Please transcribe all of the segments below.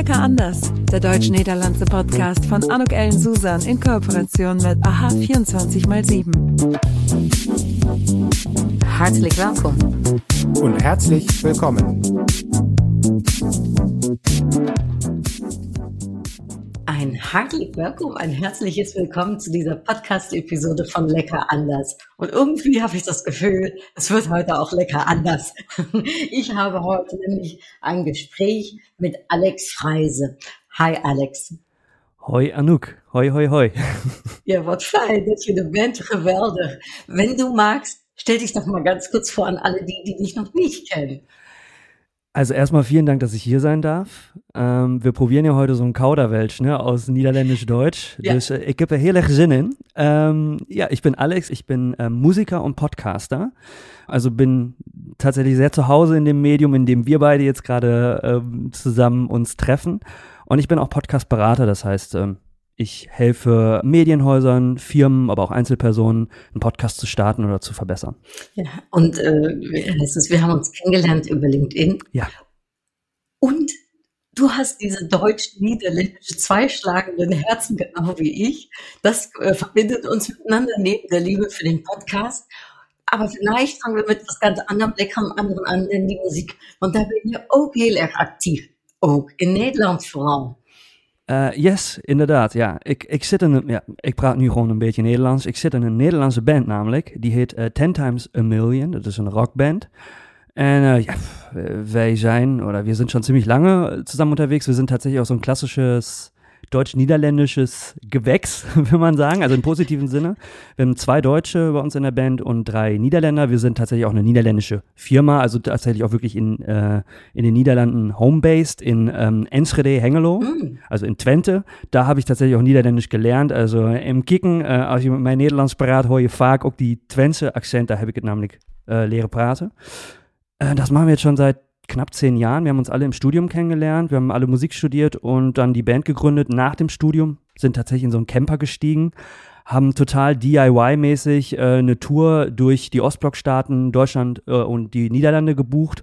Lecker anders, der deutsch-niederlandse Podcast von Anuk Ellen Susan in Kooperation mit AHA 24x7. Herzlich willkommen. Und herzlich willkommen. Herzlich willkommen, ein herzliches Willkommen zu dieser Podcast-Episode von Lecker anders. Und irgendwie habe ich das Gefühl, es wird heute auch lecker anders. Ich habe heute nämlich ein Gespräch mit Alex Freise. Hi Alex. Hoi Anouk, hoi hoi hoi. Ja, wat fijn dat je er bent, geweldig. Wenn du magst, stell dich doch mal ganz kurz vor an alle die, die dich noch nicht kennen. Also erstmal vielen Dank, dass ich hier sein darf. Ähm, wir probieren ja heute so ein Kauderwelsch ne, aus Niederländisch-Deutsch. Ja. Dus äh, ich heb heel erg in. Ähm, ja, ich bin Alex, ich bin äh, Musiker und Podcaster. Also bin tatsächlich sehr zu Hause in dem Medium, in dem wir beide jetzt gerade ähm, zusammen uns treffen. Und ich bin auch Podcast-Berater, das heißt, ähm, ich helfe Medienhäusern, Firmen, aber auch Einzelpersonen, einen Podcast zu starten oder zu verbessern. Ja, und äh, wir haben uns kennengelernt über LinkedIn. Ja. Und du hast diese deutsch-niederländische zweischlagenden Herzen, genau wie ich. Das äh, verbindet uns miteinander neben der Liebe für den Podcast. Aber vielleicht fangen wir mit was ganz anderem, leckerem anderen an, denn die Musik. Want daar ben je ook heel erg actief. Ook in Nederland vooral. Eh, yes, inderdaad. Ja, ik, ik zit in een. Ja, ik praat nu gewoon een beetje Nederlands. Ik zit in een Nederlandse band namelijk. Die heet eh, Ten Times a Million. Dat is een rockband. En eh, ja, wij zijn, oder wir sind schon ziemlich lange zusammen unterwegs. Wir sind tatsächlich auch so klassisches deutsch-niederländisches Gewächs, will man sagen, also im positiven Sinne. Wir haben zwei Deutsche bei uns in der Band und drei Niederländer. Wir sind tatsächlich auch eine niederländische Firma, also tatsächlich auch wirklich in, äh, in den Niederlanden home-based, in ähm, Enschede, Hengelo, Mm. also in Twente. Da habe ich tatsächlich auch Niederländisch gelernt. Also im Kicken, äh, als je met mij Nederlands praat, hoor je vaak ook die Twentse accent. Da habe ich namelijk äh, leren praten. Äh, das machen wir jetzt schon seit knapp zehn Jahren. Wir haben uns alle im Studium kennengelernt, wir haben alle Musik studiert und dann die Band gegründet. Nach dem Studium sind tatsächlich in so einen Camper gestiegen, haben total DIY-mäßig äh, eine Tour durch die Ostblockstaaten, Deutschland äh, und die Niederlande gebucht.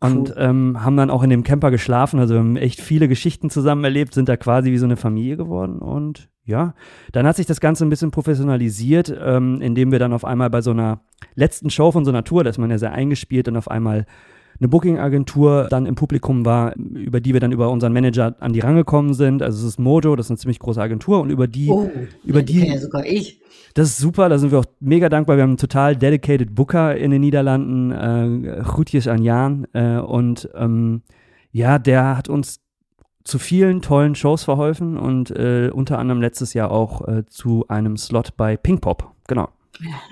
Und Cool. ähm, haben dann auch in dem Camper geschlafen. Also wir haben echt viele Geschichten zusammen erlebt, sind da quasi wie so eine Familie geworden. Und ja, dann hat sich das Ganze ein bisschen professionalisiert, ähm, indem wir dann auf einmal bei so einer letzten Show von so einer Tour, da ist man ja sehr eingespielt, dann auf einmal eine Booking-Agentur dann im Publikum war, über die wir dann über unseren Manager an die rangekommen sind. Also es ist Mojo, das ist eine ziemlich große Agentur und über die, Oh, über die die, ja sogar ich. das ist super, da sind wir auch mega dankbar. Wir haben einen total dedicated Booker in den Niederlanden, äh, Groetjes an Jan. Äh, und ähm, ja, der hat uns zu vielen tollen Shows verholfen und äh, unter anderem letztes Jahr auch äh, zu einem Slot bei Pinkpop. Genau.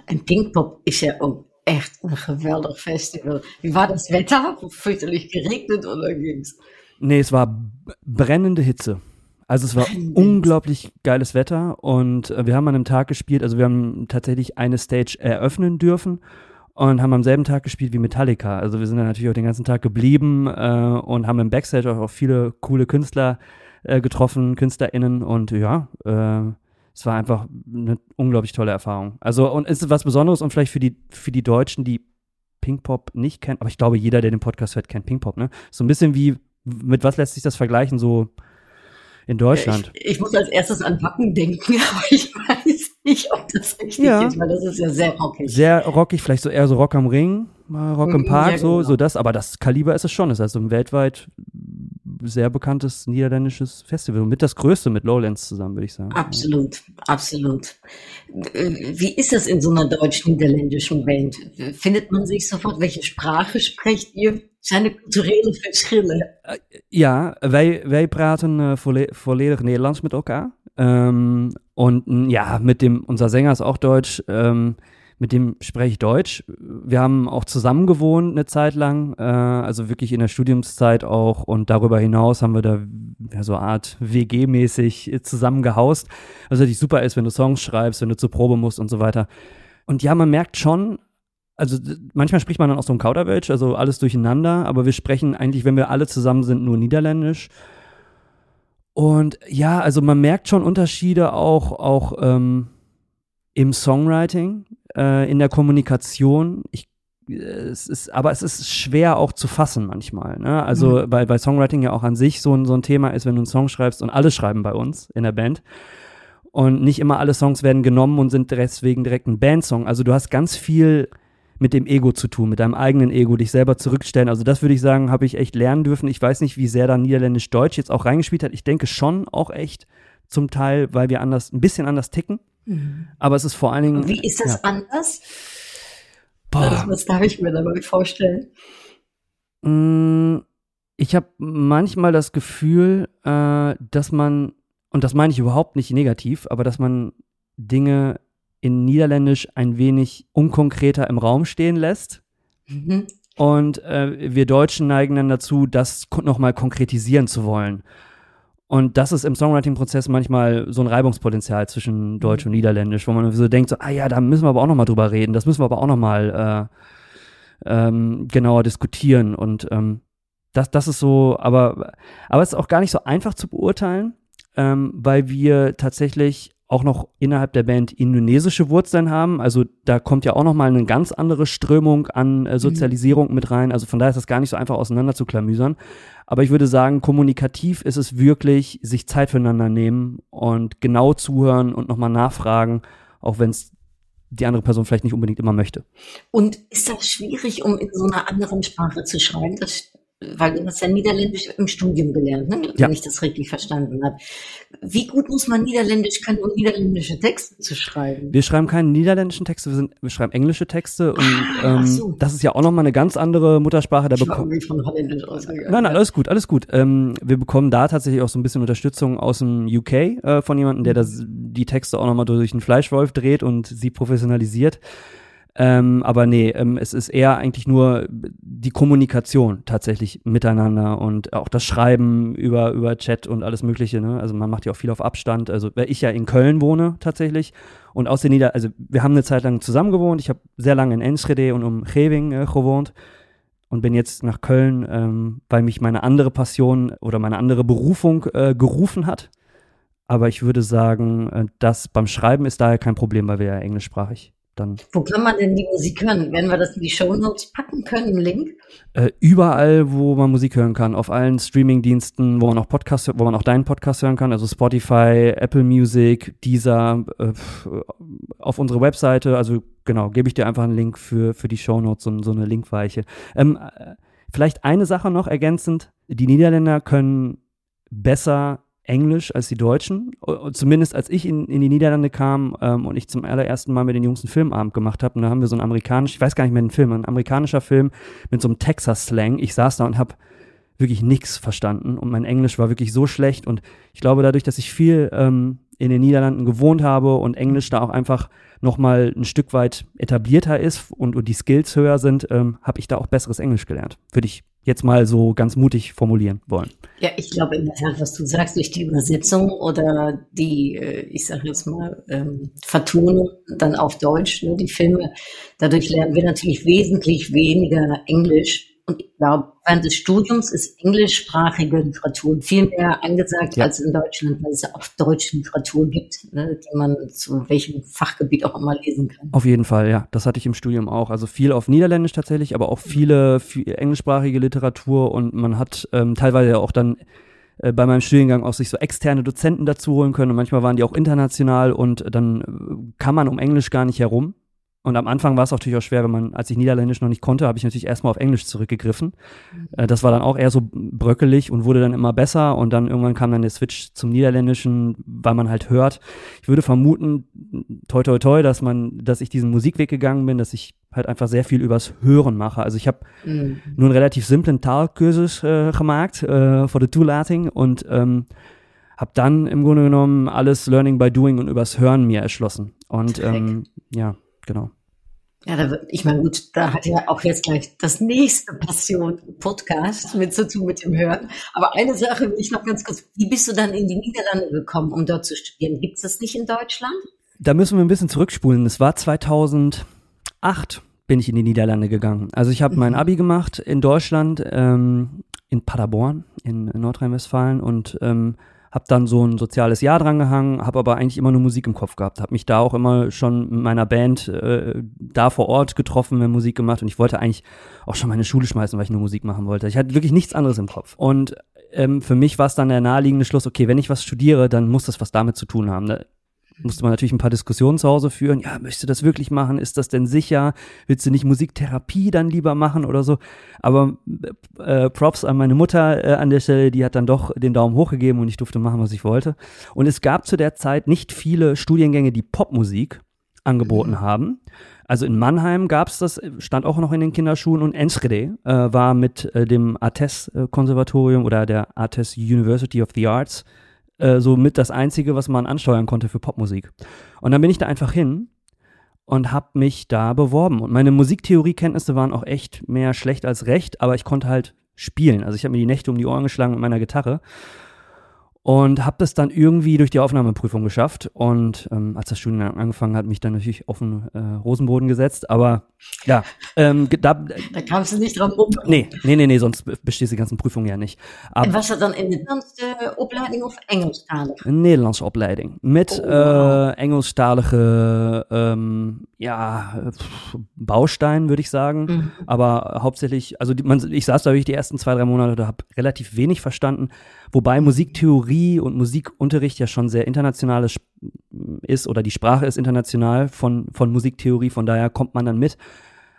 En Pinkpop is ja ook echt een geweldig festival. Wie war das Wetter? Fürchterlich geregnet oder ging's? Nee, es war brennende Hitze. Also es war unglaublich geiles Wetter und äh, wir haben an einem Tag gespielt, also wir haben tatsächlich eine Stage eröffnen dürfen und haben am selben Tag gespielt wie Metallica. Also wir sind dann natürlich auch den ganzen Tag geblieben äh, und haben im Backstage auch, auch viele coole Künstler äh, getroffen, KünstlerInnen und ja, äh, es war einfach eine unglaublich tolle Erfahrung. Also und es ist was Besonderes und vielleicht für die, für die Deutschen, die Pinkpop nicht kennen, aber ich glaube, jeder, der den Podcast hört, kennt Pinkpop, ne? So ein bisschen wie, mit was lässt sich das vergleichen, so in Deutschland? Ich, ich muss als erstes an Wacken denken, aber ich weiß nicht, ob das richtig Ja. ist, weil das ist ja sehr rockig. Sehr rockig, vielleicht so eher so Rock am Ring, mal Rock im Mhm, Park, ja, so, genau. so das, aber das Kaliber ist es schon. Es ist also ein weltweit sehr bekanntes niederländisches Festival. Mit das größte mit Lowlands zusammen, würde ich sagen. Absolut, absolut. Äh, Wie ist das in so einer deutsch-niederländischen Band? Findet man sich sofort? Welche Sprache sprecht ihr? Zijn er culturele verschillen? Ja, wij, wij praten äh, volle volledig Nederlands mit elkaar. Ähm, und ja, mit dem, unser Sänger ist auch Deutsch, ähm, mit dem spreche ich Deutsch. Wir haben auch zusammen gewohnt eine Zeit lang, äh, also wirklich in der Studiumszeit auch. Und darüber hinaus haben wir da ja, so eine Art WG-mäßig zusammen gehaust. Was natürlich super ist, wenn du Songs schreibst, wenn du zur Probe musst und so weiter. Und ja, man merkt schon, also manchmal spricht man dann auch so ein Kauderwelsch, also alles durcheinander, aber wir sprechen eigentlich, wenn wir alle zusammen sind, nur Niederländisch. Und ja, also man merkt schon Unterschiede auch, auch ähm, im Songwriting, äh, in der Kommunikation. Ich es ist, aber es ist schwer auch zu fassen manchmal. Ne? Also mhm. bei, bei Songwriting ja auch an sich so ein, so ein Thema ist, wenn du einen Song schreibst und alle schreiben bei uns in der Band. Und nicht immer alle Songs werden genommen und sind deswegen direkt ein Bandsong. Also du hast ganz viel mit dem Ego zu tun, mit deinem eigenen Ego, dich selber zurückstellen. Also das würde ich sagen, habe ich echt lernen dürfen. Ich weiß nicht, wie sehr da Niederländisch-Deutsch jetzt auch reingespielt hat. Ich denke schon auch echt zum Teil, weil wir anders, ein bisschen anders ticken. Mhm. Aber es ist vor allen Dingen. Wie ist das ja. anders? Boah. Was darf ich mir dabei vorstellen? Mm, ich habe manchmal das Gefühl, äh, dass man, und das meine ich überhaupt nicht negativ, aber dass man Dinge in Niederländisch ein wenig unkonkreter im Raum stehen lässt. Mhm. Und äh, wir Deutschen neigen dann dazu, das nochmal konkretisieren zu wollen. Und das ist im Songwriting-Prozess manchmal so ein Reibungspotenzial zwischen Deutsch und Niederländisch, wo man so denkt, so, ah ja, da müssen wir aber auch nochmal drüber reden, das müssen wir aber auch nochmal äh, ähm, genauer diskutieren. Und ähm, das, das ist so, aber, aber es ist auch gar nicht so einfach zu beurteilen, ähm, weil wir tatsächlich auch noch innerhalb der Band indonesische Wurzeln haben. Also da kommt ja auch noch mal eine ganz andere Strömung an äh, Sozialisierung mhm. mit rein. Also von daher ist das gar nicht so einfach auseinander zu klamüsern. Aber ich würde sagen, kommunikativ ist es wirklich, sich Zeit füreinander nehmen und genau zuhören und nochmal nachfragen, auch wenn es die andere Person vielleicht nicht unbedingt immer möchte. Und ist das schwierig, um in so einer anderen Sprache zu schreiben? Das weil du hast ja Niederländisch im Studium gelernt, ne? wenn ja. ich das richtig verstanden habe. Wie gut muss man Niederländisch können, um niederländische Texte zu schreiben? Wir schreiben keine niederländischen Texte, wir, sind, wir schreiben englische Texte und ah, ähm, so. das ist ja auch nochmal eine ganz andere Muttersprache. Da bekommen von Holländisch ausgegangen. Nein, nein, alles gut, alles gut. Ähm, wir bekommen da tatsächlich auch so ein bisschen Unterstützung aus dem UK äh, von jemandem, der das, die Texte auch nochmal durch einen Fleischwolf dreht und sie professionalisiert. Ähm, aber nee, ähm, es ist eher eigentlich nur die Kommunikation tatsächlich miteinander und auch das Schreiben über, über Chat und alles Mögliche. Ne? Also man macht ja auch viel auf Abstand. Also weil ich ja in Köln wohne tatsächlich und aus den Nieder, also wir haben eine Zeit lang zusammen gewohnt. Ich habe sehr lange in Enschede und um Geving äh, gewohnt und bin jetzt nach Köln, ähm, weil mich meine andere Passion oder meine andere Berufung äh, gerufen hat. Aber ich würde sagen, äh, das beim Schreiben ist daher kein Problem, weil wir ja englischsprachig dann. Wo kann man denn die Musik hören? Werden wir das in die Show Notes packen können, im Link? Äh, überall, wo man Musik hören kann, auf allen Streaming-Diensten, wo man auch Podcast, wo man auch deinen Podcast hören kann, also Spotify, Apple Music, Deezer, äh, auf unsere Webseite, also genau, gebe ich dir einfach einen Link für, für die Show Notes, so, so eine Linkweiche. Ähm, äh, vielleicht eine Sache noch ergänzend, die Niederländer können besser Englisch als die Deutschen. Zumindest als ich in, in die Niederlande kam ähm, und ich zum allerersten Mal mit den Jungs einen Filmabend gemacht habe. Und da haben wir so einen amerikanischen, ich weiß gar nicht mehr den Film, ein amerikanischer Film mit so einem Texas-Slang. Ich saß da und habe wirklich nichts verstanden und mein Englisch war wirklich so schlecht. Und ich glaube, dadurch, dass ich viel ähm, in den Niederlanden gewohnt habe und Englisch da auch einfach nochmal ein Stück weit etablierter ist und, und die Skills höher sind, ähm, habe ich da auch besseres Englisch gelernt. Würde ich jetzt mal so ganz mutig formulieren wollen. Ja, ich glaube in der Tat, was du sagst, durch die Übersetzung oder die, äh, ich sage jetzt mal, ähm, Vertonung dann auf Deutsch, ne, die Filme, dadurch lernen wir natürlich wesentlich weniger Englisch und ich glaube, während des Studiums ist englischsprachige Literatur viel mehr angesagt ja. als in Deutschland, weil es ja auch deutsche Literatur gibt, ne, die man zu welchem Fachgebiet auch immer lesen kann. Auf jeden Fall, ja. Das hatte ich im Studium auch. Also viel auf Niederländisch tatsächlich, aber auch viele viel englischsprachige Literatur und man hat ähm, teilweise auch dann äh, bei meinem Studiengang auch sich so externe Dozenten dazu holen können und manchmal waren die auch international und dann äh, kann man um Englisch gar nicht herum. Und am Anfang war es natürlich auch schwer, wenn man, als ich Niederländisch noch nicht konnte, habe ich natürlich erstmal auf Englisch zurückgegriffen. Mhm. Äh, das war dann auch eher so bröckelig und wurde dann immer besser und dann irgendwann kam dann der Switch zum Niederländischen, weil man halt hört. Ich würde vermuten, toi toi toi, dass man, dass ich diesen Musikweg gegangen bin, dass ich halt einfach sehr viel übers Hören mache. Also ich habe mhm. nur einen relativ simplen Talkursus äh, gemacht äh, vor der Toolating und ähm, habe dann im Grunde genommen alles Learning by Doing und übers Hören mir erschlossen. Und ähm, ja, genau. Ja, da wird, ich meine, gut, da hat ja auch jetzt gleich das nächste Passion Podcast mit zu tun mit dem Hören. Aber eine Sache will ich noch ganz kurz. Wie bist du dann in die Niederlande gekommen, um dort zu studieren? Gibt es das nicht in Deutschland? Da müssen wir ein bisschen zurückspulen. Es war 2008 bin ich in die Niederlande gegangen. Also ich habe mein mhm. Abi gemacht in Deutschland, ähm, in Paderborn, in Nordrhein-Westfalen und ähm, habe dann so ein soziales Jahr dran gehangen, habe aber eigentlich immer nur Musik im Kopf gehabt, habe mich da auch immer schon mit meiner Band äh, da vor Ort getroffen, wenn Musik gemacht und ich wollte eigentlich auch schon meine Schule schmeißen, weil ich nur Musik machen wollte. Ich hatte wirklich nichts anderes im Kopf. Und ähm, für mich war es dann der naheliegende Schluss, okay, wenn ich was studiere, dann muss das was damit zu tun haben. Musste man natürlich ein paar Diskussionen zu Hause führen. Ja, möchtest du das wirklich machen? Ist das denn sicher? Willst du nicht Musiktherapie dann lieber machen oder so? Aber äh, Props an meine Mutter äh, an der Stelle, die hat dann doch den Daumen hoch gegeben und ich durfte machen, was ich wollte. Und es gab zu der Zeit nicht viele Studiengänge, die Popmusik angeboten haben. Also in Mannheim gab es das, stand auch noch in den Kinderschuhen und Enschede äh, war mit äh, dem ATES-Konservatorium oder der ATES University of the Arts äh, so mit das Einzige, was man ansteuern konnte für Popmusik. Und dann bin ich da einfach hin und habe mich da beworben. Und meine Musiktheoriekenntnisse waren auch echt mehr schlecht als recht, aber ich konnte halt spielen. Also ich habe mir die Nächte um die Ohren geschlagen mit meiner Gitarre und habe das dann irgendwie durch die Aufnahmeprüfung geschafft und ähm, als das Studium angefangen hat, mich dann natürlich auf den äh, Rosenboden gesetzt, aber ja, ähm, da, da kamst du nicht dran rum. Nee, nee, nee, nee, sonst bestehst die ganzen Prüfungen ja nicht. Aber, was er dan in Nederlandse opleiding of Engelstalig? Een Nederlandse opleiding met oh, wow. äh, engelstalige ähm, ja, Baustein, würde ich sagen, mhm. aber hauptsächlich, also die, man, ich saß da wirklich die ersten zwei, drei Monate, da habe relativ wenig verstanden, wobei Musiktheorie und Musikunterricht ja schon sehr international ist oder die Sprache ist international von, von Musiktheorie, von daher kommt man dann mit.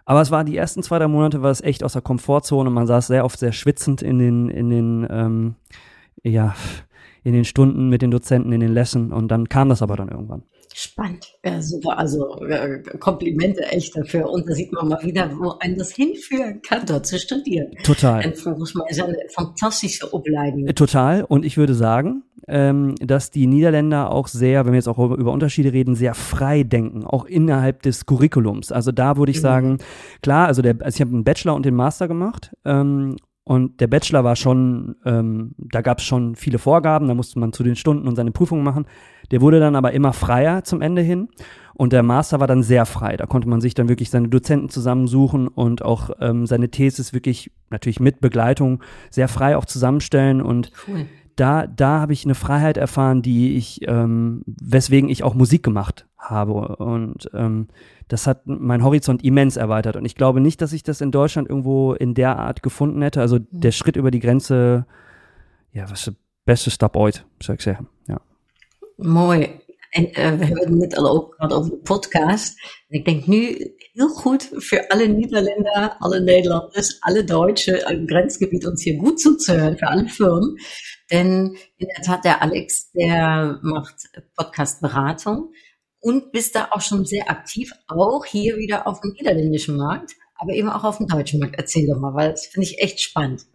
Aber es war die ersten zwei, drei Monate war es echt aus der Komfortzone. Man saß sehr oft sehr schwitzend in den, in den, ähm, ja, in den Stunden mit den Dozenten, in den Lessen und dann kam das aber dann irgendwann. Spannend, ja, super. Also äh, Komplimente echt dafür. Und da sieht man mal wieder, wo einen das hinführen kann, dort zu studieren. Total. Und volgens mij is eine fantastische Opleiding. Äh, total. Und ich würde sagen, ähm, dass die Niederländer auch sehr, wenn wir jetzt auch über, über Unterschiede reden, sehr frei denken, auch innerhalb des Curriculums. Also da würde ich mhm. sagen, klar, also, der, also ich habe einen Bachelor und den Master gemacht ähm, und der Bachelor war schon, ähm, da gab es schon viele Vorgaben, da musste man zu den Stunden und seine Prüfungen machen. Der wurde dann aber immer freier zum Ende hin. Und der Master war dann sehr frei. Da konnte man sich dann wirklich seine Dozenten zusammensuchen und auch ähm, seine Thesis wirklich natürlich mit Begleitung sehr frei auch zusammenstellen. Und cool. Da, da habe ich eine Freiheit erfahren, die ich, ähm, weswegen ich auch Musik gemacht habe. Und ähm, das hat mein Horizont immens erweitert. Und ich glaube nicht, dass ich das in Deutschland irgendwo in der Art gefunden hätte. Also mhm. der Schritt über die Grenze, ja, was der beste Stap ooit, zou ich sagen. Ja. Mooi. En uh, we hebben het net al gehad over de podcast. En ik denk nu heel goed für alle Niederländer, alle Nederlanders, alle Deutsche im Grenzgebiet uns hier gut zuzuhören, für alle Firmen. Denn in der Tat, der Alex, der macht Podcast-Beratung und bist da auch schon sehr aktiv, auch hier wieder auf dem niederländischen Markt, aber eben auch auf dem deutschen Markt. Erzähl doch mal, weil das finde ich echt spannend.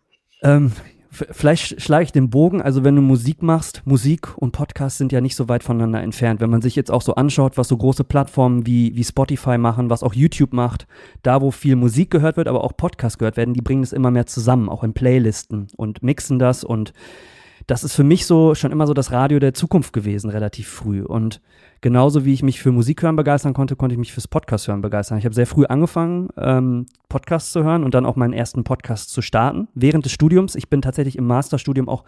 Ähm, vielleicht schlage ich den Bogen, also wenn du Musik machst, Musik und Podcast sind ja nicht so weit voneinander entfernt. Wenn man sich jetzt auch so anschaut, was so große Plattformen wie, wie Spotify machen, was auch YouTube macht, da wo viel Musik gehört wird, aber auch Podcast gehört werden, die bringen es immer mehr zusammen, auch in Playlisten und mixen das und das ist für mich so schon immer so das Radio der Zukunft gewesen, relativ früh. Und genauso wie ich mich für Musik hören begeistern konnte, konnte ich mich fürs Podcast hören begeistern. Ich habe sehr früh angefangen, ähm, Podcasts zu hören und dann auch meinen ersten Podcast zu starten. Während des Studiums, ich bin tatsächlich im Masterstudium auch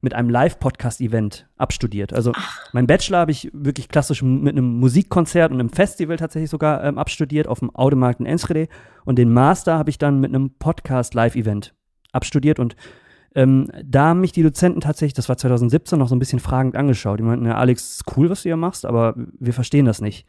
mit einem Live-Podcast-Event abstudiert. Also Ach. mein Bachelor habe ich wirklich klassisch mit einem Musikkonzert und einem Festival tatsächlich sogar ähm, abstudiert auf dem Automarkt in Enschede. Und den Master habe ich dann mit einem Podcast-Live-Event abstudiert und ähm, da haben mich die Dozenten tatsächlich, das war 2017, noch so ein bisschen fragend angeschaut. Die meinten, ja, Alex, ist cool, was du hier machst, aber wir verstehen das nicht.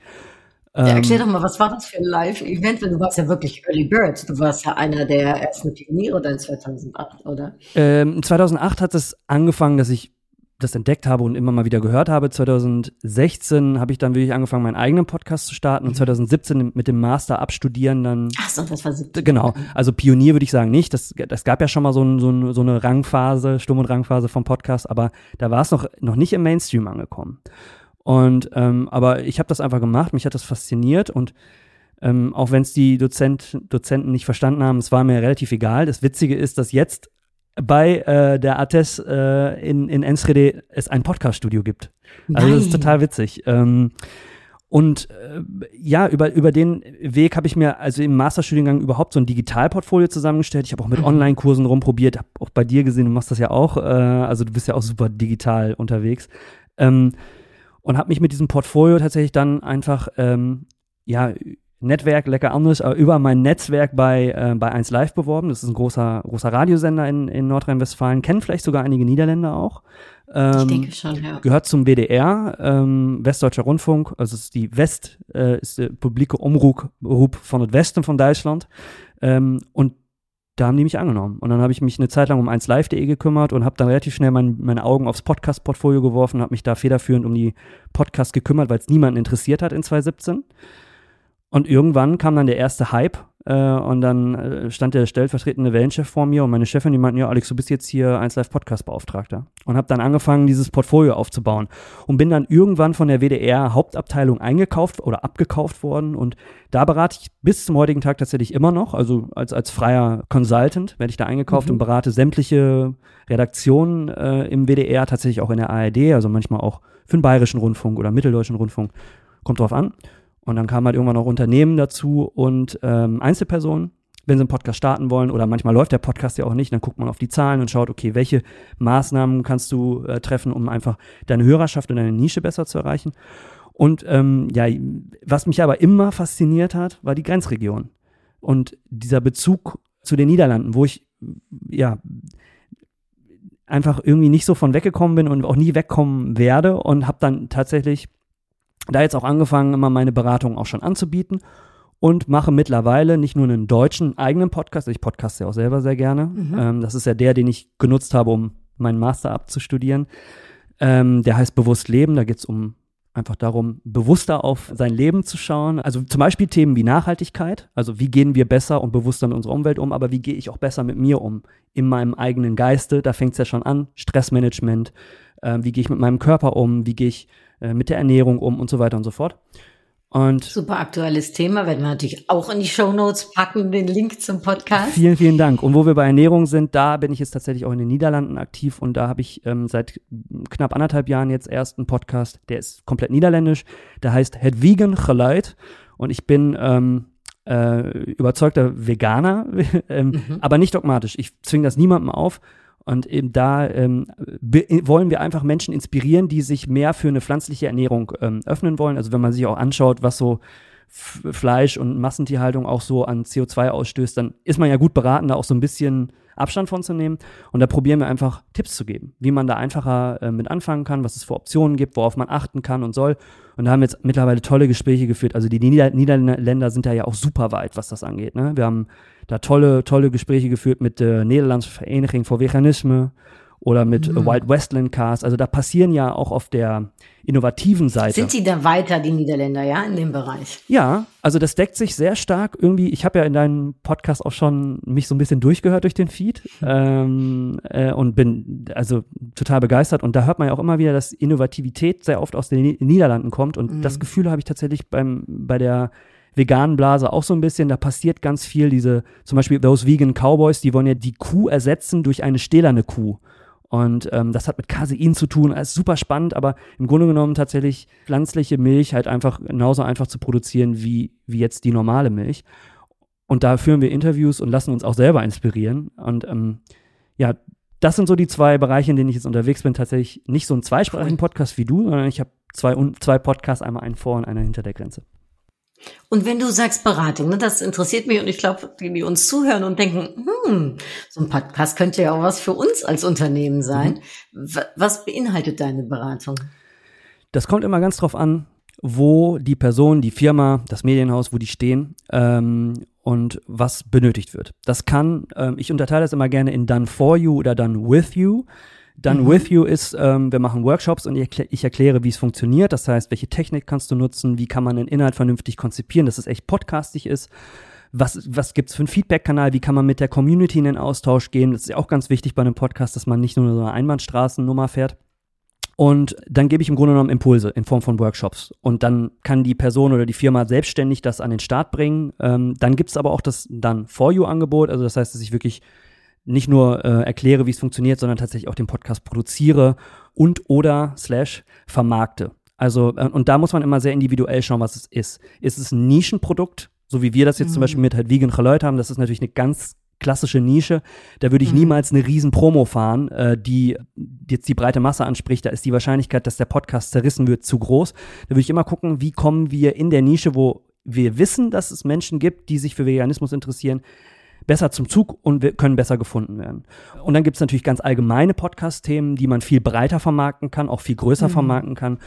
Ja, erklär ähm, doch mal, was war das für ein Live-Event? Du warst ja wirklich Early Bird. Du warst ja einer der ersten Pioniere dann 2008, oder? Ähm, 2008 hat es angefangen, dass ich das entdeckt habe und immer mal wieder gehört habe. 2016 habe ich dann wirklich angefangen, meinen eigenen Podcast zu starten und 2017 mhm. mit dem Master abstudieren dann. Ach so, das war 17. Genau. Also Pionier würde ich sagen nicht. Das, das gab ja schon mal so, ein, so, ein, so eine Rangphase, Sturm- und Rangphase vom Podcast, aber da war es noch, noch nicht im Mainstream angekommen. Und ähm, aber ich habe das einfach gemacht, mich hat das fasziniert und ähm, auch wenn es die Dozent, Dozenten nicht verstanden haben, es war mir relativ egal. Das Witzige ist, dass jetzt bei äh, der ATES äh, in, in Enschede es ein Podcast-Studio gibt. Also Nein. das ist total witzig. Ähm, Und äh, ja, über, über den Weg habe ich mir also im Masterstudiengang überhaupt so ein Digitalportfolio zusammengestellt. Ich habe auch mit mhm. Online-Kursen rumprobiert, habe auch bei dir gesehen, du machst das ja auch. Äh, also du bist ja auch super digital unterwegs. Ähm, und habe mich mit diesem Portfolio tatsächlich dann einfach, ähm, ja, Netzwerk, lecker anders, aber über mein Netzwerk bei, äh, bei 1 Live beworben. Das ist ein großer, großer Radiosender in, in Nordrhein-Westfalen. Kennen vielleicht sogar einige Niederländer auch. Ähm, ich denke schon, ja. Gehört zum WDR, ähm, Westdeutscher Rundfunk. Also ist die West, äh, ist der publike Omroep von der Westen von Deutschland. Ähm, und da haben die mich angenommen. Und dann habe ich mich eine Zeit lang um 1live.de gekümmert und habe dann relativ schnell mein, meine Augen aufs Podcast-Portfolio geworfen, habe mich da federführend um die Podcasts gekümmert, weil es niemanden interessiert hat in 2017. Und irgendwann kam dann der erste Hype äh, und dann äh, stand der stellvertretende Wellenchef vor mir und meine Chefin, die meinten, ja, Alex, du bist jetzt hier 1 Live Podcast Beauftragter. Und habe dann angefangen, dieses Portfolio aufzubauen und bin dann irgendwann von der WDR Hauptabteilung eingekauft oder abgekauft worden und da berate ich bis zum heutigen Tag tatsächlich immer noch, also als, als freier Consultant werde ich da eingekauft mhm. und berate sämtliche Redaktionen äh, im WDR, tatsächlich auch in der ARD, also manchmal auch für den Bayerischen Rundfunk oder Mitteldeutschen Rundfunk, kommt drauf an. Und dann kamen halt irgendwann noch Unternehmen dazu und ähm, Einzelpersonen, wenn sie einen Podcast starten wollen. Oder manchmal läuft der Podcast ja auch nicht. Dann guckt man auf die Zahlen und schaut, okay, welche Maßnahmen kannst du äh, treffen, um einfach deine Hörerschaft und deine Nische besser zu erreichen. Und ähm, ja, was mich aber immer fasziniert hat, war die Grenzregion. Und dieser Bezug zu den Niederlanden, wo ich ja einfach irgendwie nicht so von weggekommen bin und auch nie wegkommen werde und habe dann tatsächlich da jetzt auch angefangen, immer meine Beratung auch schon anzubieten und mache mittlerweile nicht nur einen deutschen eigenen Podcast, ich podcaste ja auch selber sehr gerne. Mhm. Ähm, das ist ja der, den ich genutzt habe, um meinen Master abzustudieren. Ähm, der heißt Bewusst Leben, da geht es um einfach darum, bewusster auf sein Leben zu schauen. Also zum Beispiel Themen wie Nachhaltigkeit, also wie gehen wir besser und bewusster mit unserer Umwelt um, aber wie gehe ich auch besser mit mir um, in meinem eigenen Geiste, da fängt es ja schon an, Stressmanagement, äh, wie gehe ich mit meinem Körper um, wie gehe ich äh, mit der Ernährung um und so weiter und so fort. Und Super aktuelles Thema, werden wir natürlich auch in die Show Notes packen, den Link zum Podcast. Vielen, vielen Dank. Und wo wir bei Ernährung sind, da bin ich jetzt tatsächlich auch in den Niederlanden aktiv und da habe ich ähm, seit knapp anderthalb Jahren jetzt erst einen Podcast, der ist komplett niederländisch, der heißt Het Vegan Geluid und ich bin ähm, äh, überzeugter Veganer, ähm, mhm. aber nicht dogmatisch. Ich zwinge das niemandem auf, und eben da ähm, wollen wir einfach Menschen inspirieren, die sich mehr für eine pflanzliche Ernährung ähm, öffnen wollen. Also wenn man sich auch anschaut, was so Fleisch und Massentierhaltung auch so an CO2 ausstößt, dann ist man ja gut beraten, da auch so ein bisschen Abstand von zu nehmen. Und da probieren wir einfach Tipps zu geben, wie man da einfacher äh, mit anfangen kann, was es für Optionen gibt, worauf man achten kann und soll. Und da haben wir jetzt mittlerweile tolle Gespräche geführt. Also die Nieder Niederländer sind da ja auch super weit, was das angeht. Ne? Wir haben da tolle, tolle Gespräche geführt mit der Niederlandse Vereniging für Veganismus oder mit mhm. Wild Westland Cast. Also da passieren ja auch auf der innovativen Seite. Sind sie da weiter, die Niederländer, ja, in dem Bereich? Ja, also das deckt sich sehr stark irgendwie. Ich habe ja in deinem Podcast auch schon mich so ein bisschen durchgehört durch den Feed ähm, äh, und bin also total begeistert. Und da hört man ja auch immer wieder, dass Innovativität sehr oft aus den Niederlanden kommt. Und mhm. das Gefühl habe ich tatsächlich beim, bei der veganen Blase auch so ein bisschen. Da passiert ganz viel. Diese, zum Beispiel those Vegan Cowboys, die wollen ja die Kuh ersetzen durch eine stählerne Kuh. Und ähm, das hat mit Casein zu tun, ist super spannend, aber im Grunde genommen tatsächlich pflanzliche Milch halt einfach genauso einfach zu produzieren wie, wie jetzt die normale Milch. Und da führen wir Interviews und lassen uns auch selber inspirieren. Und ähm, ja, das sind so die zwei Bereiche, in denen ich jetzt unterwegs bin. Tatsächlich nicht so einen zweisprachigen Podcast wie du, sondern ich habe zwei, zwei Podcasts, einmal einen vor und einer hinter der Grenze. Und wenn du sagst Beratung, ne, das interessiert mich und ich glaube, die, die uns zuhören und denken, hm, so ein Podcast könnte ja auch was für uns als Unternehmen sein. Mhm. Was beinhaltet deine Beratung? Das kommt immer ganz drauf an, wo die Person, die Firma, das Medienhaus, wo die stehen ähm, und was benötigt wird. Das kann, ähm, ich unterteile das immer gerne in Done for you oder Done with you. Dann mhm. With You ist, ähm, wir machen Workshops und ich, ich erkläre, wie es funktioniert. Das heißt, welche Technik kannst du nutzen, wie kann man den Inhalt vernünftig konzipieren, dass es echt podcastig ist. Was, was gibt's für einen Feedback-Kanal? Wie kann man mit der Community in den Austausch gehen? Das ist ja auch ganz wichtig bei einem Podcast, dass man nicht nur so eine Einbahnstraßennummer fährt. Und dann gebe ich im Grunde genommen Impulse in Form von Workshops. Und dann kann die Person oder die Firma selbstständig das an den Start bringen. Ähm, dann gibt's aber auch das dann For You-Angebot. Also das heißt, dass ich wirklich nicht nur äh, erkläre, wie es funktioniert, sondern tatsächlich auch den Podcast produziere und oder slash vermarkte. Also, äh, und da muss man immer sehr individuell schauen, was es ist. Ist es ein Nischenprodukt, so wie wir das jetzt mhm. zum Beispiel mit halt Vegan Leute haben? Das ist natürlich eine ganz klassische Nische. Da würde ich mhm. niemals eine riesen Promo fahren, äh, die jetzt die breite Masse anspricht. Da ist die Wahrscheinlichkeit, dass der Podcast zerrissen wird, zu groß. Da würde ich immer gucken, wie kommen wir in der Nische, wo wir wissen, dass es Menschen gibt, die sich für Veganismus interessieren, besser zum Zug und können besser gefunden werden. Und dann gibt es natürlich ganz allgemeine Podcast-Themen, die man viel breiter vermarkten kann, auch viel größer mhm. vermarkten kann.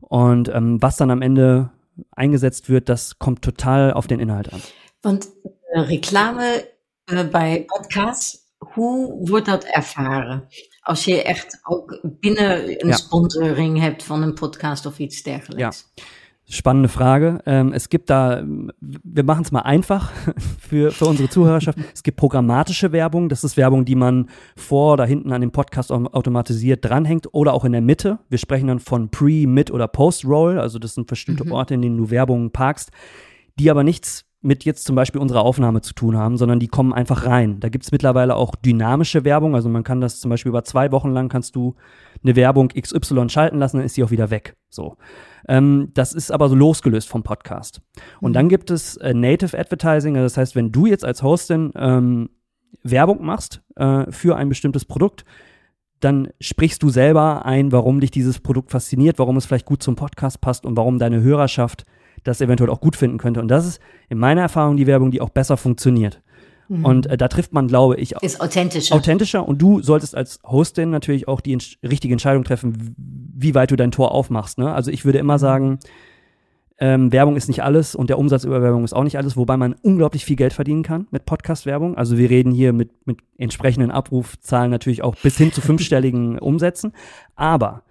Und ähm, was dann am Ende eingesetzt wird, das kommt total auf den Inhalt an. Und äh, Reklame äh, bei Podcasts, hoe wordt dat ervaren? Als je echt ook binnen een ja. sponsoring hebt van een podcast of iets dergelijks. Ja. Spannende Frage. Ähm, es gibt da, wir machen es mal einfach für, für unsere Zuhörerschaft. Es gibt programmatische Werbung. Das ist Werbung, die man vor oder hinten an dem Podcast automatisiert dranhängt oder auch in der Mitte. Wir sprechen dann von Pre-, Mid- oder Post-Roll. Also das sind bestimmte mhm. Orte, in denen du Werbung parkst, die aber nichts mit jetzt zum Beispiel unserer Aufnahme zu tun haben, sondern die kommen einfach rein. Da gibt es mittlerweile auch dynamische Werbung. Also man kann das zum Beispiel über zwei Wochen lang kannst du eine Werbung XY schalten lassen, dann ist sie auch wieder weg. So. Ähm, das ist aber so losgelöst vom Podcast. Und mhm. dann gibt es äh, Native Advertising. Also das heißt, wenn du jetzt als Hostin ähm, Werbung machst äh, für ein bestimmtes Produkt, dann sprichst du selber ein, warum dich dieses Produkt fasziniert, warum es vielleicht gut zum Podcast passt und warum deine Hörerschaft das eventuell auch gut finden könnte. Und das ist in meiner Erfahrung die Werbung, die auch besser funktioniert. Mhm. Und äh, da trifft man, glaube ich, ist authentischer. authentischer. Und du solltest als Hostin natürlich auch die richtige Entscheidung treffen, wie weit du dein Tor aufmachst. Ne? Also ich würde immer mhm. sagen, ähm, Werbung ist nicht alles und der Umsatz über Werbung ist auch nicht alles, wobei man unglaublich viel Geld verdienen kann mit Podcast-Werbung. Also wir reden hier mit, mit entsprechenden Abrufzahlen natürlich auch bis hin zu fünfstelligen Umsätzen. Aber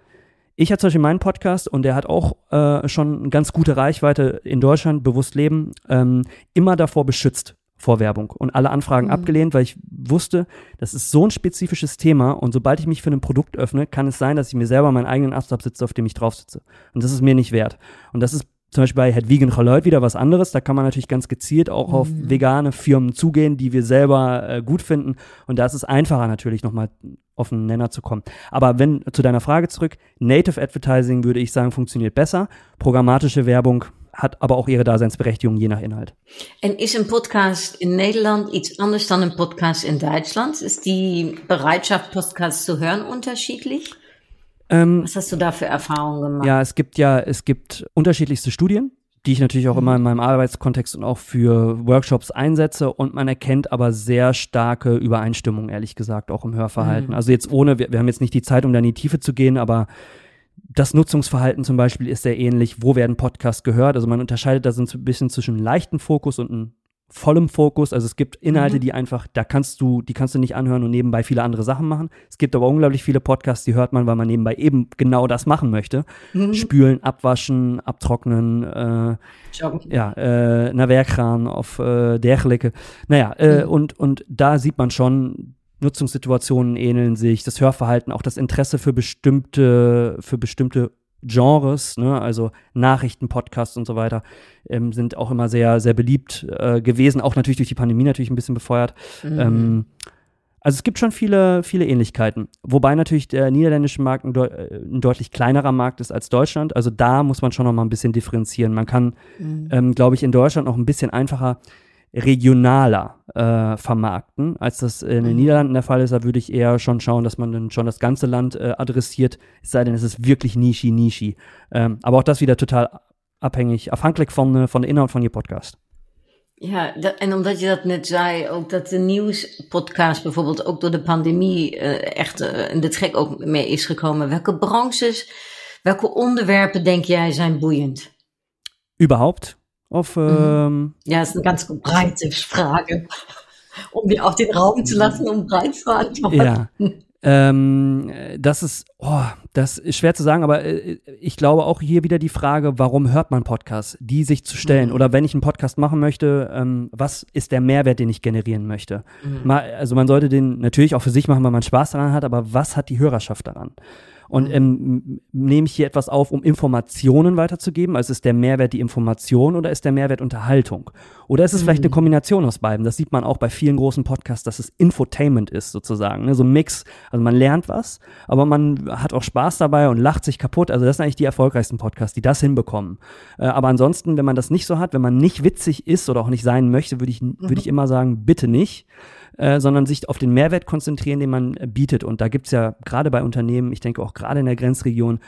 ich hatte zum Beispiel meinen Podcast und der hat auch äh, schon eine ganz gute Reichweite in Deutschland, bewusst leben, ähm, immer davor beschützt vor Werbung und alle Anfragen mhm. abgelehnt, weil ich wusste, das ist so ein spezifisches Thema und sobald ich mich für ein Produkt öffne, kann es sein, dass ich mir selber meinen eigenen Ast absitze, auf dem ich drauf sitze. Und das ist mir nicht wert. Und das ist zum Beispiel bei Het Vegan Geluid wieder was anderes. Da kann man natürlich ganz gezielt auch mhm. auf vegane Firmen zugehen, die wir selber äh, gut finden. Und da ist es einfacher natürlich nochmal auf einen Nenner zu kommen. Aber wenn, zu deiner Frage zurück, Native Advertising würde ich sagen, funktioniert besser. Programmatische Werbung hat aber auch ihre Daseinsberechtigung, je nach Inhalt. Und ist ein Podcast in Nederland iets anders dan ein Podcast in Deutschland? Ist die Bereitschaft, Podcasts zu hören, unterschiedlich? Ähm, Was hast du da für Erfahrungen gemacht? Ja, es gibt ja, es gibt unterschiedlichste Studien, die ich natürlich auch mhm. immer in meinem Arbeitskontext und auch für Workshops einsetze und man erkennt aber sehr starke Übereinstimmung, ehrlich gesagt, auch im Hörverhalten. Mhm. Also jetzt ohne, wir, wir, haben jetzt nicht die Zeit, um da in die Tiefe zu gehen, aber das Nutzungsverhalten zum Beispiel ist sehr ähnlich. Wo werden Podcasts gehört? Also man unterscheidet da so ein bisschen zwischen leichten Fokus und einem vollem Fokus. Also es gibt Inhalte, mhm. die einfach, da kannst du, die kannst du nicht anhören und nebenbei viele andere Sachen machen. Es gibt aber unglaublich viele Podcasts, die hört man, weil man nebenbei eben genau das machen möchte. Mhm. Spülen, abwaschen, abtrocknen, äh, ja, äh, na Werkran auf äh, dergelijke. Naja, äh, mhm. und, und da sieht man schon, Nutzungssituationen ähneln sich, das Hörverhalten, auch das Interesse für bestimmte, für bestimmte Genres, ne, also Nachrichten, Podcasts und so weiter, ähm, sind auch immer sehr, sehr beliebt äh, gewesen, auch natürlich durch die Pandemie natürlich ein bisschen befeuert. Mhm. Ähm, also es gibt schon viele, viele Ähnlichkeiten. Wobei natürlich der niederländische Markt ein, deut äh, ein, deutlich kleinerer Markt ist als Deutschland. Also da muss man schon noch mal ein bisschen differenzieren. Man kann, mhm. ähm, glaube ich, in Deutschland noch ein bisschen einfacher regionaler äh, vermarkten, als das in den mhm. Niederlanden der Fall ist. Da würde ich eher schon schauen, dass man dann schon das ganze Land äh, adressiert, es sei denn, es ist wirklich Nischi, Nischi. Ähm, aber auch das wieder total abhängig, afhankelijk van, uh, van de inhoud van je podcast. Ja, dat, en omdat je dat net zei, ook dat de nieuwspodcast bijvoorbeeld ook door de pandemie uh, echt in de trek ook mee is gekomen. Welke branches, welke onderwerpen denk jij zijn boeiend? Überhaupt? Auf, mhm. ähm, ja, ist eine ganz breite Frage, um dir auch den Raum zu lassen, um breit zu antworten. Ja. Ähm, das ist, oh, das ist schwer zu sagen, aber äh, ich glaube auch hier wieder die Frage, warum hört man Podcasts, die sich zu stellen? Mhm. Oder wenn ich einen Podcast machen möchte, ähm, was ist der Mehrwert, den ich generieren möchte? Mhm. Mal, also man sollte den natürlich auch für sich machen, weil man Spaß daran hat, aber was hat die Hörerschaft daran? Und ähm, nehme ich hier etwas auf, um Informationen weiterzugeben? Also ist der Mehrwert die Information oder ist der Mehrwert Unterhaltung? Oder ist es vielleicht eine Kombination aus beiden? Das sieht man auch bei vielen großen Podcasts, dass es Infotainment ist sozusagen. Ne? So ein Mix. Also man lernt was, aber man hat auch Spaß dabei und lacht sich kaputt. Also das sind eigentlich die erfolgreichsten Podcasts, die das hinbekommen. Äh, aber ansonsten, wenn man das nicht so hat, wenn man nicht witzig ist oder auch nicht sein möchte, würde ich, würde ich immer sagen, bitte nicht. Äh, sondern sich auf den Mehrwert konzentrieren, den man äh, bietet. Und da gibt's ja gerade bei Unternehmen, ich denke auch gerade in der Grenzregion,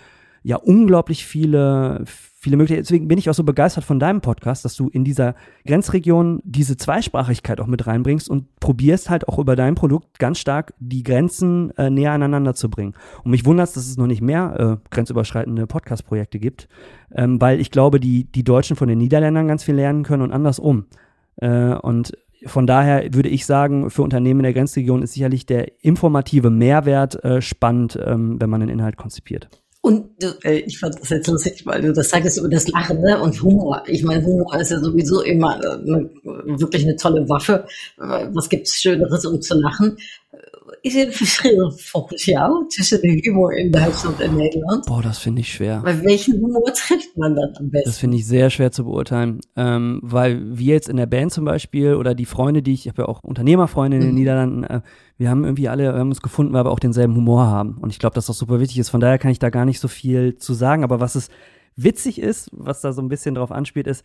ja unglaublich viele, viele Möglichkeiten. Deswegen bin ich auch so begeistert von deinem Podcast, dass du in dieser Grenzregion diese Zweisprachigkeit auch mit reinbringst und probierst halt auch über dein Produkt ganz stark die Grenzen äh, näher aneinander zu bringen. Und mich wundert dass es noch nicht mehr äh, grenzüberschreitende Podcast-Projekte gibt, ähm, weil ich glaube, die, die Deutschen von den Niederländern ganz viel lernen können und andersrum. Äh, und von daher würde ich sagen, für Unternehmen in der Grenzregion ist sicherlich der informative Mehrwert äh, spannend, ähm, wenn man den Inhalt konzipiert. Und äh, ich fand das jetzt lustig, weil du das sagst über das Lachen ne? und Humor. Ich meine, Humor ist ja sowieso immer äh, ne, wirklich eine tolle Waffe. Äh, was gibt's Schöneres, um zu lachen? Is er een verschil volgens jou tussen de Humor in Duitsland en Nederland? Boah, das finde ich schwer. Bei welchem Humor trifft man dann am besten? Das finde ich sehr schwer zu beurteilen, ähm, weil wir jetzt in der Band zum Beispiel oder die Freunde, die ich, ich habe ja auch Unternehmerfreunde in den Mhm. Niederlanden, äh, wir haben irgendwie alle, haben uns gefunden, weil wir auch denselben Humor haben. Und ich glaube, dass das super wichtig ist. Von daher kann ich da gar nicht so viel zu sagen. Aber was es witzig ist, was da so ein bisschen drauf anspielt, ist,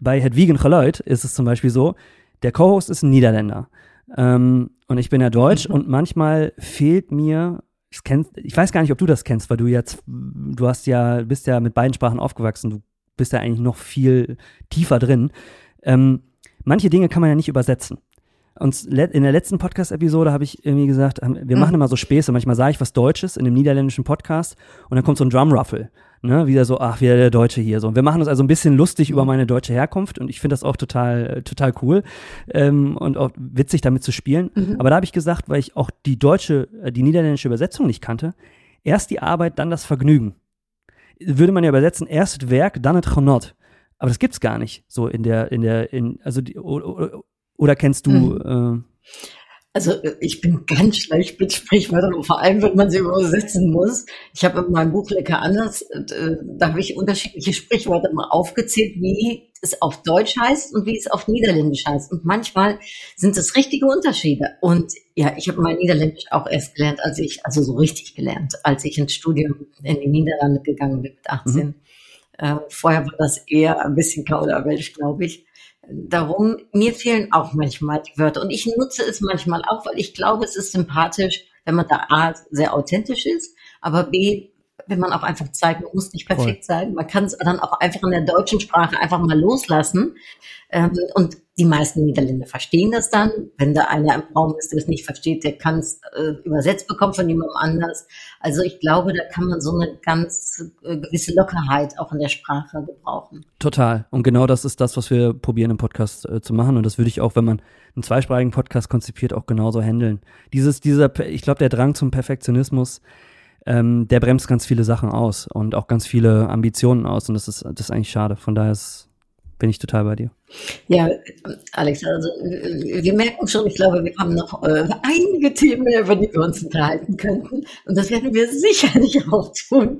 bei Hedwigen Geluid ist es zum Beispiel so, der Co-Host ist ein Niederländer. Ähm, und ich bin ja Deutsch und manchmal fehlt mir, ich, kenn, ich weiß gar nicht, ob du das kennst, weil du jetzt, du hast ja, bist ja mit beiden Sprachen aufgewachsen, du bist ja eigentlich noch viel tiefer drin. Ähm, manche Dinge kann man ja nicht übersetzen. Und in der letzten Podcast-Episode habe ich irgendwie gesagt, haben- wir machen immer so Späße. Manchmal sage ich was Deutsches in einem niederländischen Podcast und dann kommt so ein Drumruffle. Ne, wieder so, ach, wieder der Deutsche hier. So. Und wir machen uns also ein bisschen lustig über meine deutsche Herkunft und ich finde das auch total, total cool ähm, und auch witzig damit zu spielen. Aber da habe ich gesagt, weil ich auch die deutsche, äh, die niederländische Übersetzung nicht kannte, erst die Arbeit, dann das Vergnügen. Würde man ja übersetzen, erst das Werk, dann das Genot. Aber das gibt's gar nicht. So in der, in der, in, also die, oder, kennst du, äh, Also äh, ich bin ganz schlecht mit Sprichwörtern, vor allem, wenn man sie übersetzen muss. Ich habe in meinem Buch Lecker anders, äh, da habe ich unterschiedliche Sprichwörter mal aufgezählt, wie es auf Deutsch heißt und wie es auf Niederländisch heißt. Und manchmal sind es richtige Unterschiede. Und ja, ich habe mein Niederländisch auch erst gelernt, als ich, also so richtig gelernt, als ich ins Studium in die Niederlande gegangen bin mit 18. Äh, vorher war das eher ein bisschen Kauderwelsch, glaube ich. Darum, mir fehlen auch manchmal die Wörter. Und ich nutze es manchmal auch, weil ich glaube, es ist sympathisch, wenn man da A, sehr authentisch ist, aber B, wenn man auch einfach zeigt, man muss nicht perfekt sein. Man kann es dann auch einfach in der deutschen Sprache einfach mal loslassen. Ähm, und die meisten Niederländer verstehen das dann. Wenn da einer im Raum ist, der es nicht versteht, der kann es äh, übersetzt bekommen von jemandem anders. Also ich glaube, da kann man so eine ganz äh, gewisse Lockerheit auch in der Sprache gebrauchen. Total. Und genau das ist das, was wir probieren im Podcast äh, zu machen. Und das würde ich auch, wenn man einen zweisprachigen Podcast konzipiert, auch genauso handeln. Dieses, dieser, ich glaube, der Drang zum Perfektionismus, ähm, der bremst ganz viele Sachen aus und auch ganz viele Ambitionen aus. Und das ist, das ist eigentlich schade. Von daher ist, bin ich total bei dir. Ja, Alex, also wir merken schon, ich glaube, wir haben noch äh, einige Themen, über die wir uns unterhalten könnten. Und das werden wir sicherlich auch tun,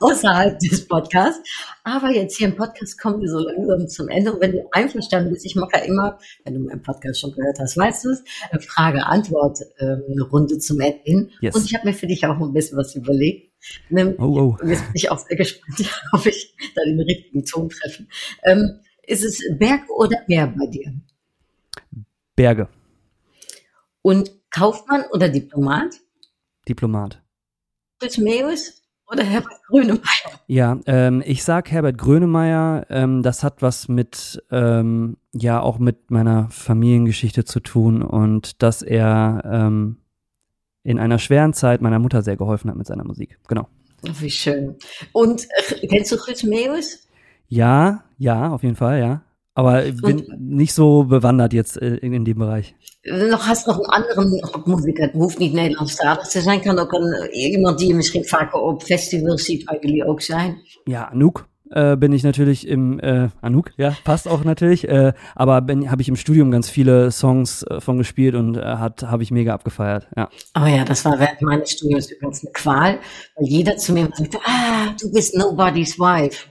außerhalb des Podcasts. Aber jetzt hier im Podcast kommen wir so langsam zum Ende. Und wenn du einverstanden bist, ich mache ja immer, wenn du meinen Podcast schon gehört hast, weißt du es, eine Frage-Antwort, äh, Runde zum Ende hin. Yes. Und ich habe mir für dich auch ein bisschen was überlegt. Nämlich, Oh, oh. jetzt bin ich auch sehr gespannt, ob ich da den richtigen Ton treffe. Ähm, ist es Berg oder Meer bei dir? Berge. Und Kaufmann oder Diplomat? Diplomat. Meus oder Herbert Grönemeyer? Ja, ähm, ich sag Herbert Grönemeyer, ähm, das hat was mit, ähm, ja, auch mit meiner Familiengeschichte zu tun und dass er ähm, in einer schweren Zeit meiner Mutter sehr geholfen hat mit seiner Musik. Genau. Oh, wie schön. Und äh, kennst du Fritz Meus? Ja, ja, auf jeden Fall, ja. Aber ich bin nicht so bewandert jetzt äh, in, in dem Bereich. Nog hast nog een andere rockmuziker. Het hoeft niet Nederlandstalig te zijn. Kan ook een, iemand die je misschien vaker op festivals ziet, waar jullie ook zijn. Ja, Anouk. Äh, bin ich natürlich im äh, Anouk, ja, passt auch natürlich, äh, aber habe ich im Studium ganz viele Songs äh, von gespielt und äh, hat habe ich mega abgefeiert, ja. Oh ja, das war während meines Studiums übrigens eine Qual, weil jeder zu mir sagte, ah, du bist nobody's wife.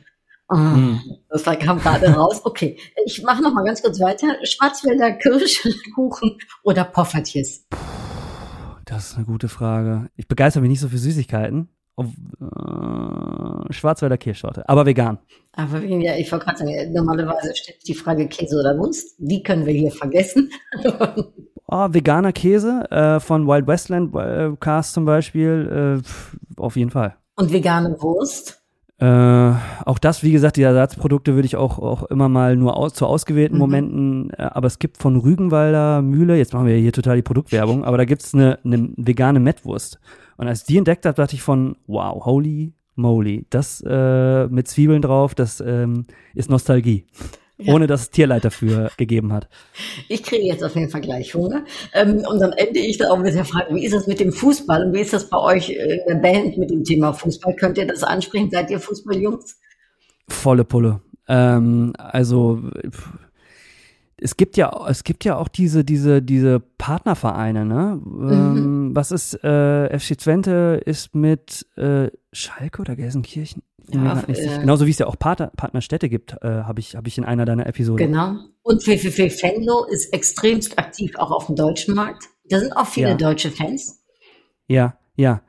Oh, hm. Das kam gerade raus. Okay, ich mache noch mal ganz kurz weiter. Schwarzwälder Kirschkuchen oder Poffertjes? Das ist eine gute Frage. Ich begeister mich nicht so für Süßigkeiten. Auf, äh, Schwarzwälder Kirschtorte, aber vegan. Aber ja, ich wollte gerade sagen, normalerweise stellt die Frage Käse oder Wurst. Die können wir hier vergessen. oh, veganer Käse äh, von Wild Westland äh, Cast zum Beispiel, äh, auf jeden Fall. Und vegane Wurst? Äh, auch das, wie gesagt, die Ersatzprodukte würde ich auch, auch immer mal nur aus, zu ausgewählten mhm. Momenten, äh, aber es gibt von Rügenwalder Mühle, jetzt machen wir hier total die Produktwerbung, aber da gibt es eine, eine vegane Mettwurst. Und als ich die entdeckt habe, dachte ich von, wow, holy moly, das äh, mit Zwiebeln drauf, das ähm, ist Nostalgie ja. ohne dass es Tierleiter dafür gegeben hat. Ich kriege jetzt auf jeden Fall gleich Hunger. Ähm, und dann ende ich da auch mit der Frage, wie ist das mit dem Fußball und wie ist das bei euch in der Band mit dem Thema Fußball? Könnt ihr das ansprechen? Seid ihr Fußballjungs? Volle Pulle. Ähm, also es gibt ja, es gibt ja auch diese, diese, diese Partnervereine, ne? Mhm. Ähm, was ist, äh, FC Twente ist mit äh, Schalke oder Gelsenkirchen? Ja, äh, genauso wie es ja auch Partner, Partnerstädte gibt, äh, habe ich, hab ich in einer deiner Episoden. Genau. Und VVV Fenlo ist extremst aktiv auch auf dem deutschen Markt. Da sind auch viele ja. deutsche Fans. Ja, ja.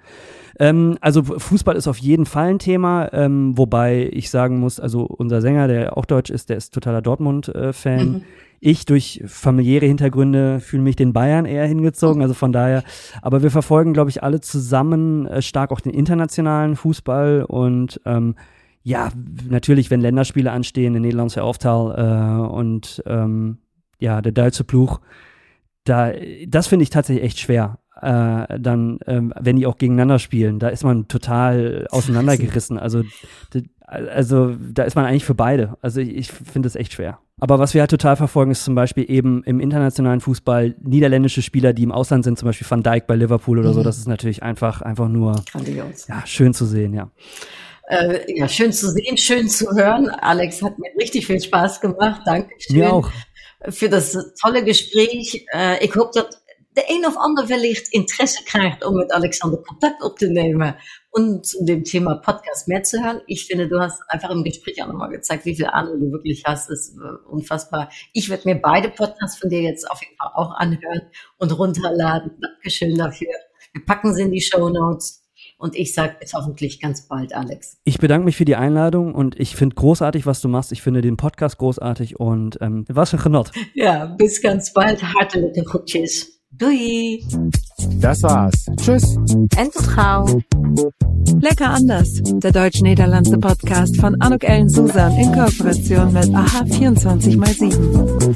Ähm, also Fußball ist auf jeden Fall ein Thema, ähm, wobei ich sagen muss, also unser Sänger, der auch deutsch ist, der ist totaler Dortmund-Fan. Äh, mhm. Ich durch familiäre Hintergründe fühle mich den Bayern eher hingezogen, also von daher. Aber wir verfolgen, glaube ich, alle zusammen äh, stark auch den internationalen Fußball und ähm, ja, natürlich, wenn Länderspiele anstehen, in Nederlandse Auftal äh, und ähm, ja, der Duitse Pluch, da, das finde ich tatsächlich echt schwer äh, dann, ähm, wenn die auch gegeneinander spielen, da ist man total auseinandergerissen. Also, also da ist man eigentlich für beide. Also ich, ich finde es echt schwer. Aber was wir halt total verfolgen, ist zum Beispiel eben im internationalen Fußball niederländische Spieler, die im Ausland sind, zum Beispiel Van Dijk bei Liverpool oder mhm. so. Das ist natürlich einfach, einfach nur ja, schön zu sehen, ja. Äh, ja, schön zu sehen, schön zu hören. Alex hat mir richtig viel Spaß gemacht. Dankeschön. Mir auch. Für das tolle Gespräch. Äh, ich hoffe, dass de een of ander wellicht Interesse krijgt, um mit Alexander Kontakt aufzunehmen und zu dem Thema Podcast mehr zu hören. Ich finde, du hast einfach im Gespräch auch nochmal gezeigt, wie viel Ahnung du wirklich hast. Das ist äh, unfassbar. Ich werde mir beide Podcasts von dir jetzt auf jeden Fall auch anhören und runterladen. Dankeschön dafür. Wir packen sie in die Show Notes. Und ich sage bis hoffentlich ganz bald, Alex. Ich bedanke mich für die Einladung und ich finde großartig, was du machst. Ich finde den Podcast großartig und ähm, was ein Genot. Ja, bis ganz bald. Hartelijke groetjes. Doei. Das war's. Tschüss. En tot gauw. Lecker anders. Der deutsch-niederlandse Podcast von Anuk Ellen Susan in Kooperation mit AHA 24x7.